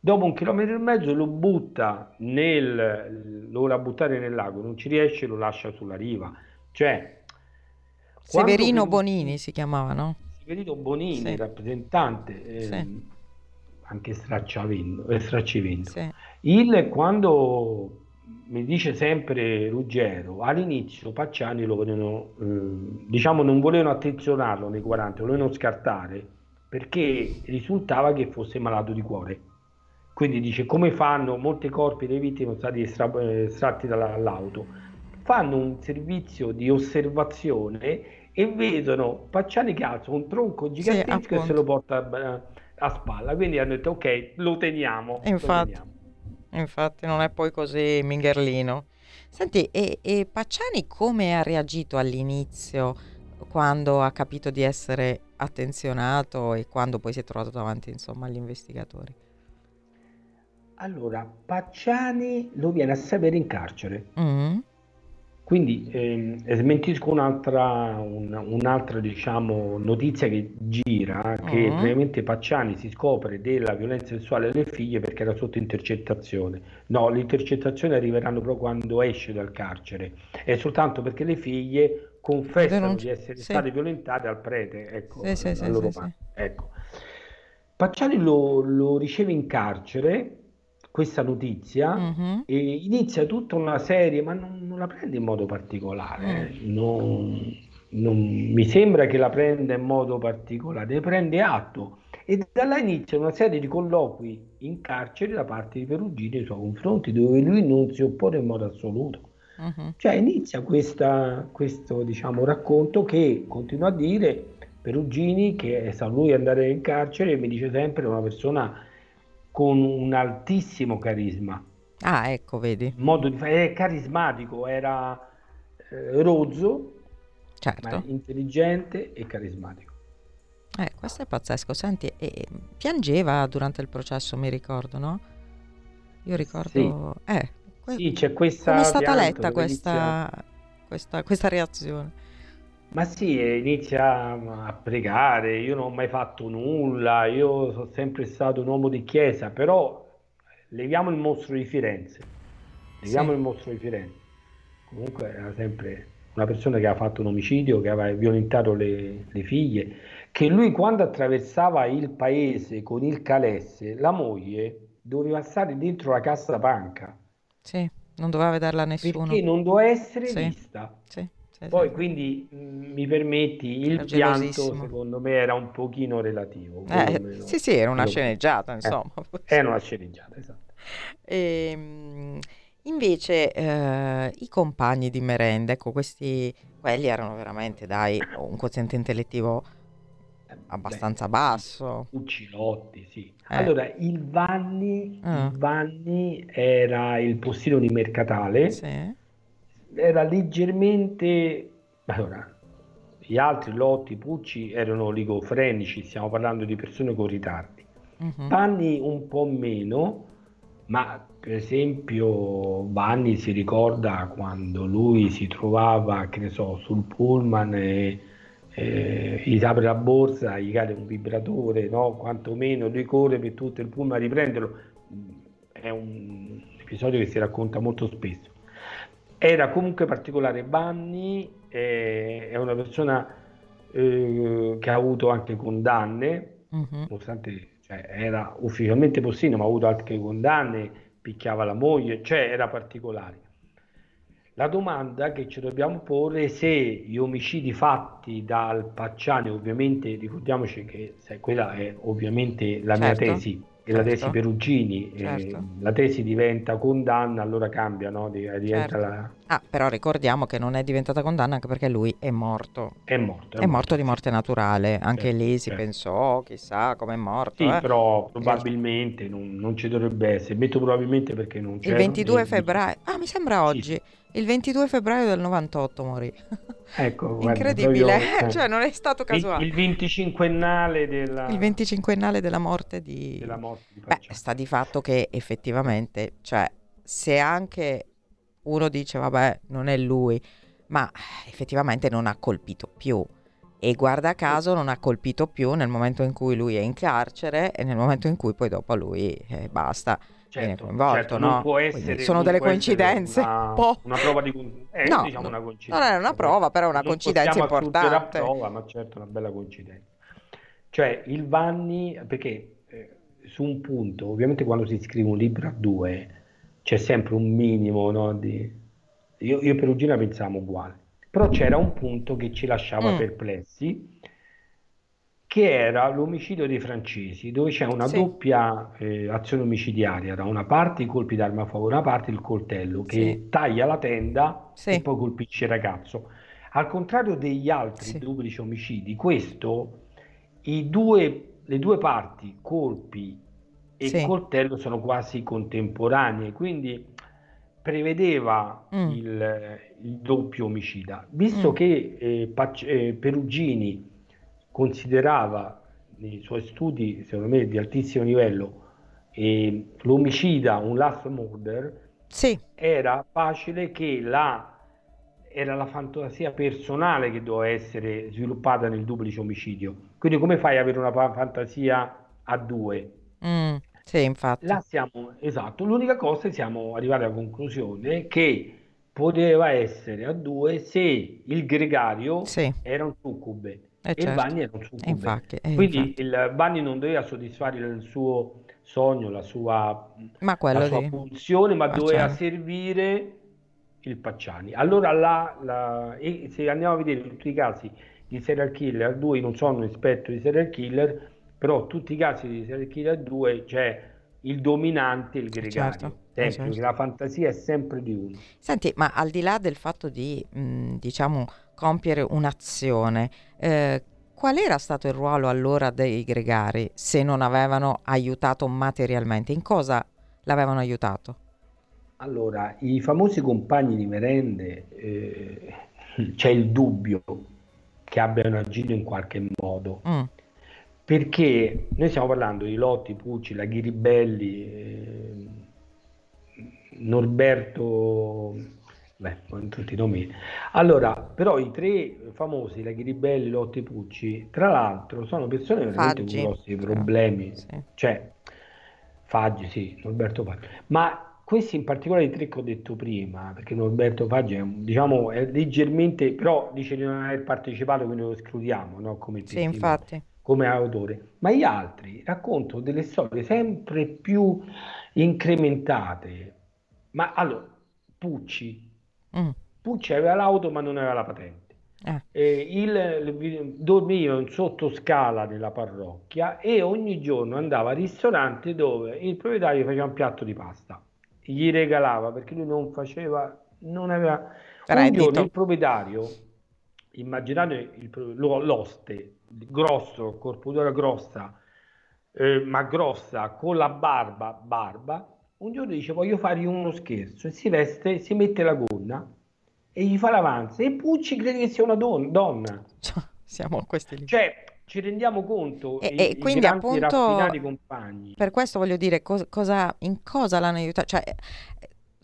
Dopo un chilometro e mezzo lo butta nel, lo vuole buttare nel lago, non ci riesce, lo lascia sulla riva. Cioè, quando Severino Perugini- Bonini si chiamava, no? Severino Bonini, Sì. rappresentante, ehm, Sì. anche stracciavendo, eh, straccivendo. Sì, Il, quando mi dice sempre Ruggero, all'inizio Pacciani lo volevano, eh, diciamo, non volevano attenzionarlo nei 40, lo volevano scartare perché risultava che fosse malato di cuore. Quindi dice come fanno molti corpi dei vittime sono stati estra- eh, estratti dalla- dall'auto. Fanno un servizio di osservazione e vedono Pacciani che alza un tronco gigantesco e appunto. se lo porta eh, a spalla. Quindi hanno detto ok, lo teniamo. E lo infatti. teniamo. infatti non è poi così mingherlino. Senti, e, e Pacciani come ha reagito all'inizio quando ha capito di essere attenzionato e quando poi si è trovato davanti, insomma, agli investigatori? Allora, Pacciani lo viene a sapere in carcere. Mm, Quindi ehm, smentisco un'altra, un- un'altra, diciamo, notizia che gira, che Mm. praticamente Pacciani si scopre della violenza sessuale alle figlie perché era sotto intercettazione. No, le intercettazioni arriveranno proprio quando esce dal carcere. È soltanto perché le figlie confessano Denunci- di essere sì. state violentate al prete, ecco, Sì, sì. Ecco. Pacciani lo, lo riceve in carcere, questa notizia, mhm, e inizia tutta una serie, ma non, non la prende in modo particolare. eh. Non, non mi sembra che la prenda in modo particolare, ne prende atto. E da là inizia una serie di colloqui in carcere da parte di Perugini nei suoi confronti, dove lui non si oppone in modo assoluto. mhm. Cioè inizia questa- questo diciamo, racconto che continua a dire Perugini che sa lui andare in carcere e mi dice sempre una persona con un altissimo carisma, Ah, ecco, vedi, modo di fare, è carismatico, era eh, rozzo, certo. intelligente e carismatico. Eh, questo è pazzesco. Senti, e piangeva durante il processo, mi ricordo, no? Io ricordo... Eh, que- Sì, c'è questa come è stata pianto letta questa, questa, questa reazione? Ma sì, inizia a pregare, io non ho mai fatto nulla, io sono sempre stato un uomo di chiesa, però leviamo il mostro di Firenze, leviamo Sì. il mostro di Firenze. Comunque era sempre una persona che ha fatto un omicidio, che aveva violentato le, le figlie, che lui quando attraversava il paese con il calesse, la moglie doveva stare dentro la cassapanca, Sì, non doveva vederla nessuno. perché non doveva essere Sì, vista. sì, sì, Poi sì. quindi mh, mi permetti, il pianto secondo me era un pochino relativo, Eh, sì, sì, era una sceneggiata, Eh, insomma. era una sceneggiata, esatto. Ehm, invece eh, i compagni di merenda, ecco, questi, quelli erano veramente, dai, un quoziente intellettivo abbastanza basso. Uccilotti, sì. Eh. Allora, il Vanni, Ah. il Vanni era il postino di Mercatale, Sì, era leggermente... Allora, gli altri, Lotti, Pucci, erano oligofrenici, stiamo parlando di persone con ritardi. mhm, Vanni un po' meno, ma per esempio Vanni si ricorda quando lui si trovava, che ne so, sul pullman e, e gli si apre la borsa, gli cade un vibratore, no? Quantomeno lui corre per tutto il pullman a riprenderlo. È un episodio che si racconta molto spesso. Era comunque particolare. Vanni eh, è una persona eh, che ha avuto anche condanne, mhm. nonostante cioè, era ufficialmente postino, ma ha avuto altre condanne, picchiava la moglie, cioè era particolare. La domanda che ci dobbiamo porre è se gli omicidi fatti dal Pacciani, ovviamente ricordiamoci che quella è ovviamente la mia Certo, è la tesi certo. Perugini, Certo. la tesi diventa condanna, allora cambia, no? Di- Diventa Certo. la- Ah, però ricordiamo che non è diventata condanna anche perché lui è morto. È morto, È morto di morte naturale, anche Certo, lì si certo. pensò, chissà com'è morto. Sì, eh. però probabilmente non, non ci dovrebbe essere. Metto probabilmente perché non Il c'era. 22 né- febbraio, ah mi sembra oggi, il 22 febbraio del 98 morì. Ecco, guarda, Incredibile, proprio, eh. cioè non è stato Il, casuale. il 25ennale della, Il 25ennale della morte di... della morte di Beh, sta di fatto che effettivamente, cioè, se anche uno dice, vabbè, non è lui, ma effettivamente non ha colpito più. E guarda caso non ha colpito più nel momento in cui lui è in carcere e nel momento in cui poi dopo lui eh, basta, viene Certo, coinvolto, certo, no? non può Quindi essere, sono non delle coincidenze, una, un po'. una prova di eh, No, diciamo una non coincidenza. è una prova, però è una Non coincidenza importante. prova, ma certo una bella coincidenza. Cioè, il Vanni, perché eh, su un punto, ovviamente quando si scrive un libro a due, c'è sempre un minimo, no, di... Io, io Perugina pensavamo uguale, però c'era un punto che ci lasciava Mm. perplessi, che era l'omicidio dei francesi, dove c'è una Sì. doppia eh, azione omicidiaria, da una parte i colpi d'arma a favore, da una parte il coltello che Sì. taglia la tenda Sì. e poi colpisce il ragazzo. Al contrario degli altri duplici omicidi, questo, i due, le due parti, colpi e Sì. coltello, sono quasi contemporanee, quindi prevedeva Mm. il, il doppio omicida. Visto Mm. che eh, Pac- eh, Perugini considerava nei suoi studi, secondo me, di altissimo livello, eh, l'omicida un last murder, Sì, era facile che la, era la fantasia personale che doveva essere sviluppata nel duplice omicidio. Quindi come fai ad avere una fa- fantasia a due? mm, sì, infatti. Là siamo, esatto, l'unica cosa siamo arrivati alla conclusione che poteva essere a due se il gregario Sì, era un succube eh, e il certo. Vanni era un succube. infatti, eh, Quindi infatti. il Vanni non doveva soddisfare il suo sogno, la sua, Ma la sua di... pulsione, ma doveva Pacciani. servire il Pacciani. Allora la- e se andiamo a vedere tutti i casi di serial killer 2, non sono un esperto di serial killer, però tutti i casi di serial killer 2 c'è il dominante, il gregario, certo, eh, sempre, certo. la fantasia è sempre di uno. Senti, ma al di là del fatto di, mh, diciamo, compiere un'azione, eh, qual era stato il ruolo allora dei gregari se non avevano aiutato materialmente? In cosa l'avevano aiutato? Allora, i famosi compagni di merende, eh, c'è il dubbio che abbiano agito in qualche modo, Mm, perché noi stiamo parlando di Lotti, Pucci, la Ghiribelli, eh, Norberto Beh, con tutti i nomi. Allora, però i tre famosi, la Ghiribelli, Lotti Pucci, tra l'altro sono persone veramente Faggi. con grossi problemi. Sì. Cioè, Faggi, sì, Norberto Faggi. Ma questi in particolare i tre che ho detto prima, perché Norberto Faggi è, diciamo, è leggermente, però dice di non aver partecipato, quindi lo escludiamo, no? Come Sì, infatti. Come autore, ma gli altri raccontano delle storie sempre più incrementate. Ma allora, Pucci, Mm. Pucci aveva l'auto ma non aveva la patente. Eh. Eh, il- dormiva in sottoscala nella parrocchia e ogni giorno andava al ristorante dove il proprietario faceva un piatto di pasta, gli regalava perché lui non faceva, non aveva... Un Reddito. giorno il proprietario, immaginate il lo- l'oste, grosso, corporatura grossa, eh, ma grossa, con la barba, barba, un giorno dice voglio fargli uno scherzo e si veste, si mette la gonna e gli fa l'avanza e Pucci crede che sia una don- donna. Cioè, Siamo a questi lì. Cioè, ci rendiamo conto, E- i, e quindi, appunto. Per questo voglio dire, cos- cosa, in cosa l'hanno aiutato? Cioè,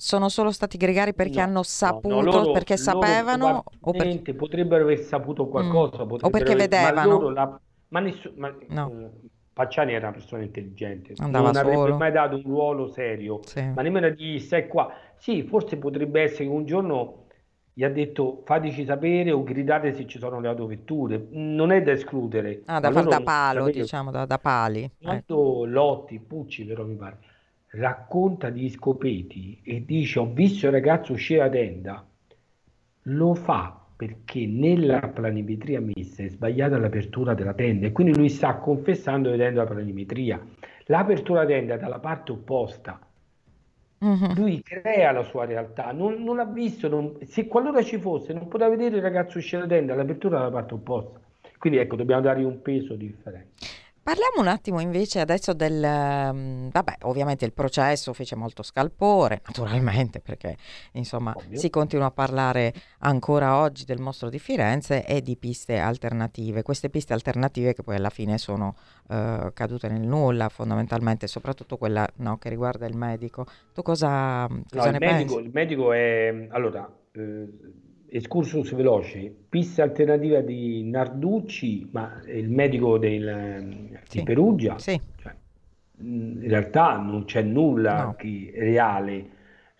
sono solo stati gregari perché No, hanno no, saputo, no, loro- perché sapevano o perché... potrebbero aver saputo qualcosa, Mm. O perché aver- ma vedevano. loro la- ma nessu- ma, No. eh, Pacciani era una persona intelligente, Andava non avrebbe solo. mai dato un ruolo serio, Sì. ma nemmeno di stai qua. Sì, forse potrebbe essere che un giorno gli ha detto fateci sapere o gridate se ci sono le autovetture, non è da escludere, Ah, da ma far da palo, diciamo, da, da pali. ecco. Quando Lotti, Pucci però mi pare, racconta di scopeti e dice ho visto il ragazzo uscire da tenda, lo fa perché nella planimetria messa è sbagliata l'apertura della tenda e quindi lui sta confessando vedendo la planimetria. L'apertura della tenda è dalla parte opposta, Mhm. lui crea la sua realtà, non, non l'ha visto, non- se qualora ci fosse non poteva vedere il ragazzo uscire da tenda, l'apertura dalla parte opposta. Quindi ecco, dobbiamo dargli un peso differente. Parliamo un attimo invece adesso del, ehm, vabbè, ovviamente il processo fece molto scalpore, naturalmente, perché insomma Ovvio. si continua a parlare ancora oggi del mostro di Firenze e di piste alternative. Queste piste alternative che poi alla fine sono eh, cadute nel nulla, fondamentalmente, soprattutto quella no, che riguarda il medico. Tu cosa, No, cosa il ne medico, pensi? il medico è allora eh, excursus veloce, pista alternativa di Narducci, ma il medico del, di Sì. Perugia, Sì, cioè, in realtà non c'è nulla No. di reale.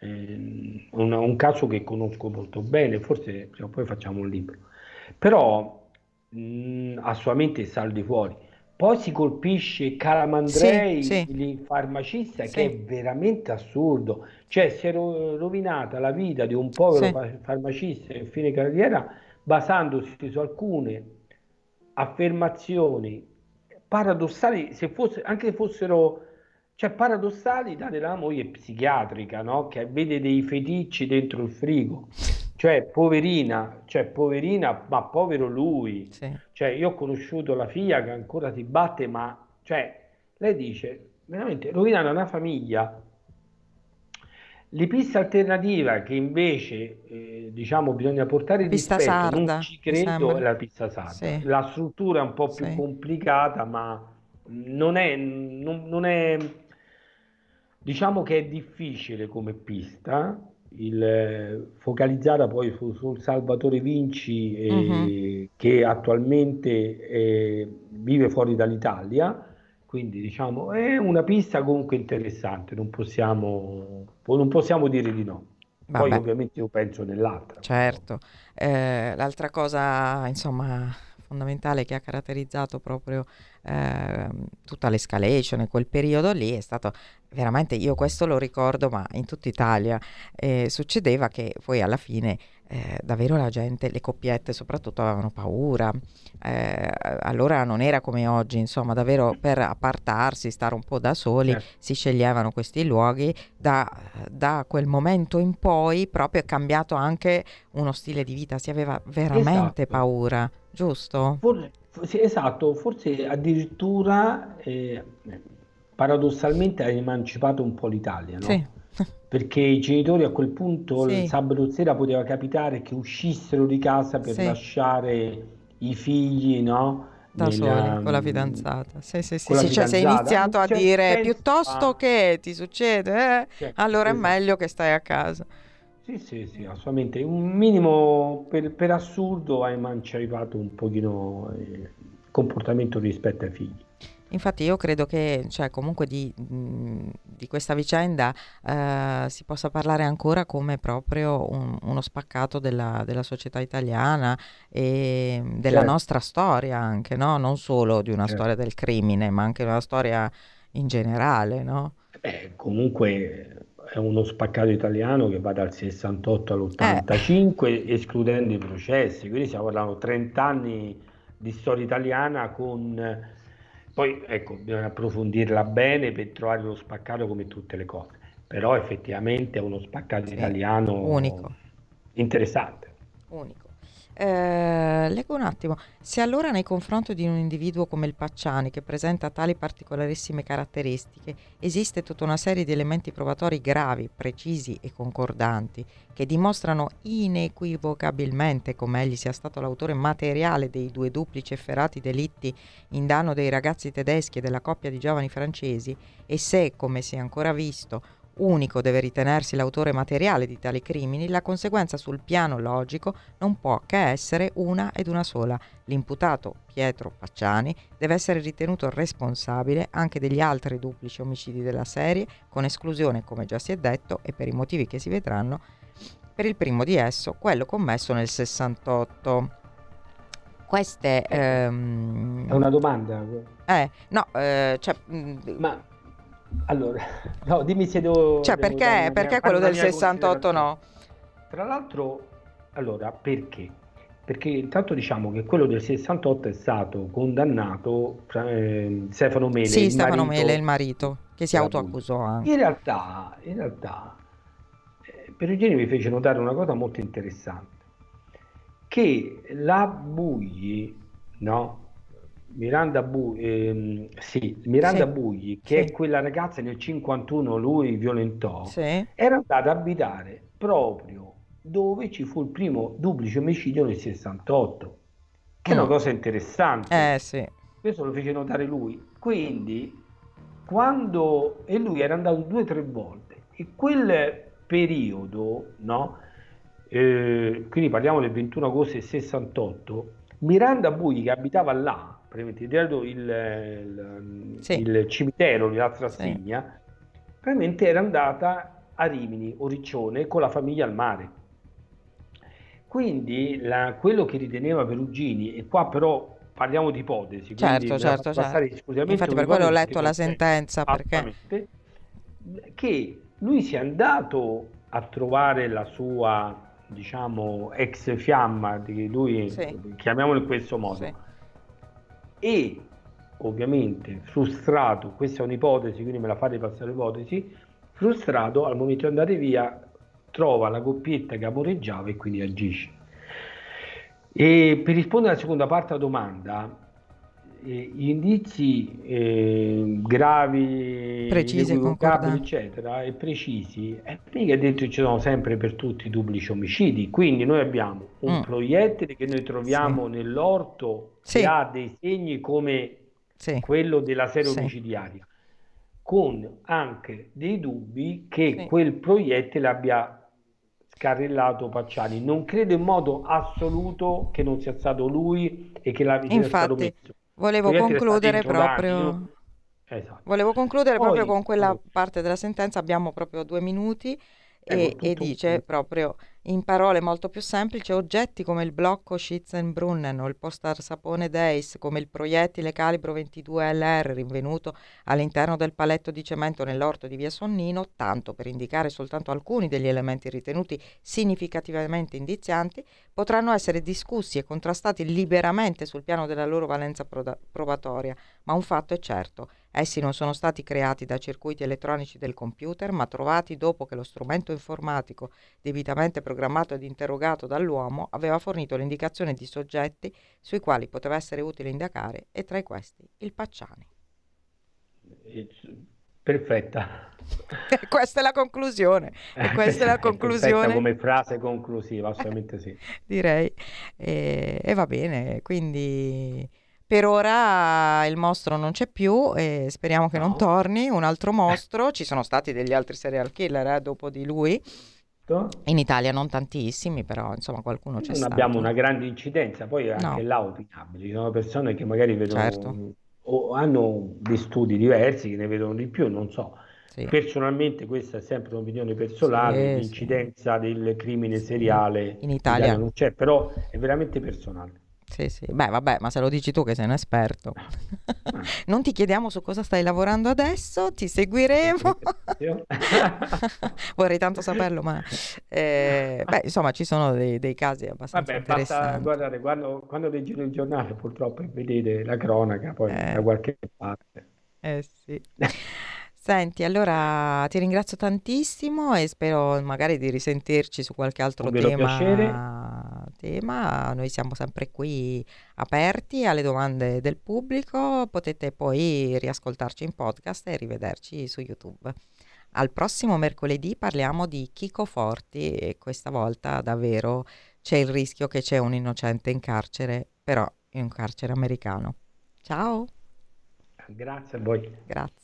ehm, un, un caso che conosco molto bene, forse prima o poi facciamo un libro, però mh, assolutamente saldi fuori. Poi si colpisce Calamandrei, Sì, sì. il farmacista, Sì. che è veramente assurdo. Cioè, si è ro- rovinata la vita di un povero farmacista in fine carriera basandosi su alcune affermazioni paradossali, se fosse, anche se fossero, cioè paradossali date dalla moglie psichiatrica, no? Che vede dei feticci dentro il frigo. Cioè, poverina, cioè, poverina, ma povero lui. sì. Cioè, io ho conosciuto la figlia che ancora si batte, ma cioè, lei dice veramente rovinare una famiglia. Le piste alternative che invece eh, diciamo bisogna portare Pista rispetto, sarda, non ci credo, è la pista sarda. Sì. La struttura è un po' più Sì. complicata, ma non è, non, non è diciamo che è difficile come pista. Il, focalizzata poi su- sul Salvatore Vinci eh, Mhm. che attualmente eh, vive fuori dall'Italia quindi diciamo è una pista comunque interessante, non possiamo, non possiamo dire di no. Poi Vabbè. ovviamente io penso nell'altra. Certo, Eh, l'altra cosa insomma fondamentale che ha caratterizzato proprio ehm, tutta l'escalation e quel periodo lì è stato veramente, io questo lo ricordo, ma in tutta Italia eh, succedeva che poi alla fine eh, davvero la gente, le coppiette soprattutto avevano paura, eh, allora non era come oggi, insomma davvero per appartarsi, stare un po' da soli, Certo. si sceglievano questi luoghi, da, da quel momento in poi proprio è cambiato anche uno stile di vita, si aveva veramente Esatto. paura, giusto? For- sì, esatto, forse addirittura eh, paradossalmente ha emancipato un po' l'Italia, no? Sì, Perché i genitori a quel punto Sì. il sabato sera poteva capitare che uscissero di casa per Sì. lasciare i figli, no? da Nel, soli con la fidanzata. Sì, sì, sì, sì, cioè sei iniziato a Cioè, dire penso piuttosto a- che ti succede, eh, Cioè, allora è esatto. meglio che stai a casa. Sì, sì, sì, assolutamente. Un minimo per, per assurdo ha emancipato un pochino il comportamento rispetto ai figli. Infatti io credo che cioè, comunque di, di, questa vicenda eh, si possa parlare ancora come proprio un, uno spaccato della, della, società italiana e della certo. nostra storia anche, no? non solo di una certo. storia del crimine, ma anche una storia in generale. No? Beh, comunque è uno spaccato italiano che va dal 68 all'85, eh. escludendo i processi, quindi stiamo parlando di 30 anni di storia italiana con... Poi ecco, bisogna approfondirla bene per trovare lo spaccato come tutte le cose, però effettivamente è uno spaccato sì. italiano unico. interessante. Unico. Eh, leggo un attimo. Se allora nei confronti di un individuo come il Pacciani, che presenta tali particolarissime caratteristiche, esiste tutta una serie di elementi probatori gravi, precisi e concordanti, che dimostrano inequivocabilmente come egli sia stato l'autore materiale dei due duplici efferati delitti in danno dei ragazzi tedeschi e della coppia di giovani francesi, e se, come si è ancora visto, unico deve ritenersi l'autore materiale di tali crimini, la conseguenza sul piano logico non può che essere una ed una sola. L'imputato Pietro Pacciani deve essere ritenuto responsabile anche degli altri duplici omicidi della serie, con esclusione, come già si è detto, e per i motivi che si vedranno, per il primo di esso, quello commesso nel 68. Queste... Ehm... È una domanda. Eh, no, eh, cioè... Ma allora, no, dimmi se devo... Cioè, devo perché, perché quello del 68 no? Tra l'altro, allora, perché? Perché intanto diciamo che quello del 68 è stato condannato eh, Stefano Mele, sì, Stefano marito, Mele, il marito, che si autoaccusò anche. In realtà, in realtà eh, Perugini mi fece notare una cosa molto interessante, che la Bugli, no? Miranda, Bu- ehm, sì, Miranda sì. Bugli, che sì. è quella ragazza nel 51 lui violentò, sì. era andata ad abitare proprio dove ci fu il primo duplice omicidio nel 68, che mm. è una mm. cosa interessante. Eh, sì. Questo lo fece notare lui. Quindi, quando... E lui era andato due o tre volte. E quel periodo, no? Eh, quindi parliamo del 21 agosto del 68, Miranda Bugli che abitava là, praticamente dietro il, il, sì. il cimitero di Altra Stigna, sì. praticamente era andata a Rimini o Riccione con la famiglia al mare. Quindi la, quello che riteneva Perugini, e qua però parliamo di ipotesi, certo, certo, certo. infatti per quello ho letto la sentenza, perché... che lui sia andato a trovare la sua diciamo ex fiamma di lui sì. chiamiamolo in questo modo sì e ovviamente frustrato, questa è un'ipotesi, quindi me la fate passare l'ipotesi, frustrato al momento di andare via trova la coppietta che amoreggiava e quindi agisce. E per rispondere alla seconda parte della domanda, indizi eh, gravi, precisi, eccetera, e precisi, è mica detto che ci sono sempre per tutti i duplici omicidi. Quindi noi abbiamo un mm. proiettile che noi troviamo sì. nell'orto sì. che ha dei segni come sì. quello della serie omicidiaria, con anche dei dubbi che quel proiettile abbia scarrillato Pacciani. Non credo in modo assoluto che non sia stato lui e che la sia stato messo Volevo concludere proprio... Esatto. Volevo concludere Poi, proprio con quella parte della sentenza, abbiamo proprio due minuti e, e, dice proprio in parole molto più semplici oggetti come il blocco Schützenbrunnen o il postar sapone Deis come il proiettile calibro 22 LR rinvenuto all'interno del paletto di cemento nell'orto di via Sonnino, tanto per indicare soltanto alcuni degli elementi ritenuti significativamente indizianti, potranno essere discussi e contrastati liberamente sul piano della loro valenza probatoria, ma un fatto è certo, Essi non sono stati creati da circuiti elettronici del computer, ma trovati dopo che lo strumento informatico, debitamente programmato ed interrogato dall'uomo, aveva fornito l'indicazione di soggetti sui quali poteva essere utile indagare, e tra questi il Pacciani. Perfetta. questa è la conclusione. E questa è la conclusione. come frase conclusiva, assolutamente sì. Direi. E, e va bene, quindi per ora il mostro non c'è più e speriamo che no. non torni un altro mostro. Ci sono stati degli altri serial killer eh, dopo di lui. In Italia non tantissimi, però insomma qualcuno c'è non stato. abbiamo una grande incidenza, poi anche No. là opinabili, ci sono persone che magari vedono Certo. o hanno dei studi diversi che ne vedono di più, non so. Sì. Personalmente questa è sempre un'opinione personale, Sì, l'incidenza del crimine seriale In Italia. non c'è, però è veramente personale. Sì, sì. Beh, vabbè, ma se lo dici tu che sei un esperto. non ti chiediamo su cosa stai lavorando adesso, ti seguiremo. Vorrei tanto saperlo, ma eh, beh, insomma, ci sono dei, dei casi abbastanza Vabbè, basta interessanti. guardate, quando, quando leggete il giornale purtroppo vedete la cronaca poi Eh. da qualche parte. Eh sì. Senti, allora ti ringrazio tantissimo e spero magari di risentirci su qualche altro tema. piacere. tema. Noi siamo sempre qui aperti alle domande del pubblico. Potete poi riascoltarci in podcast e rivederci su YouTube. Al prossimo mercoledì parliamo di Chico Forti e questa volta davvero c'è il rischio che c'è un innocente in carcere, però in un carcere americano. Ciao, Grazie a voi. grazie.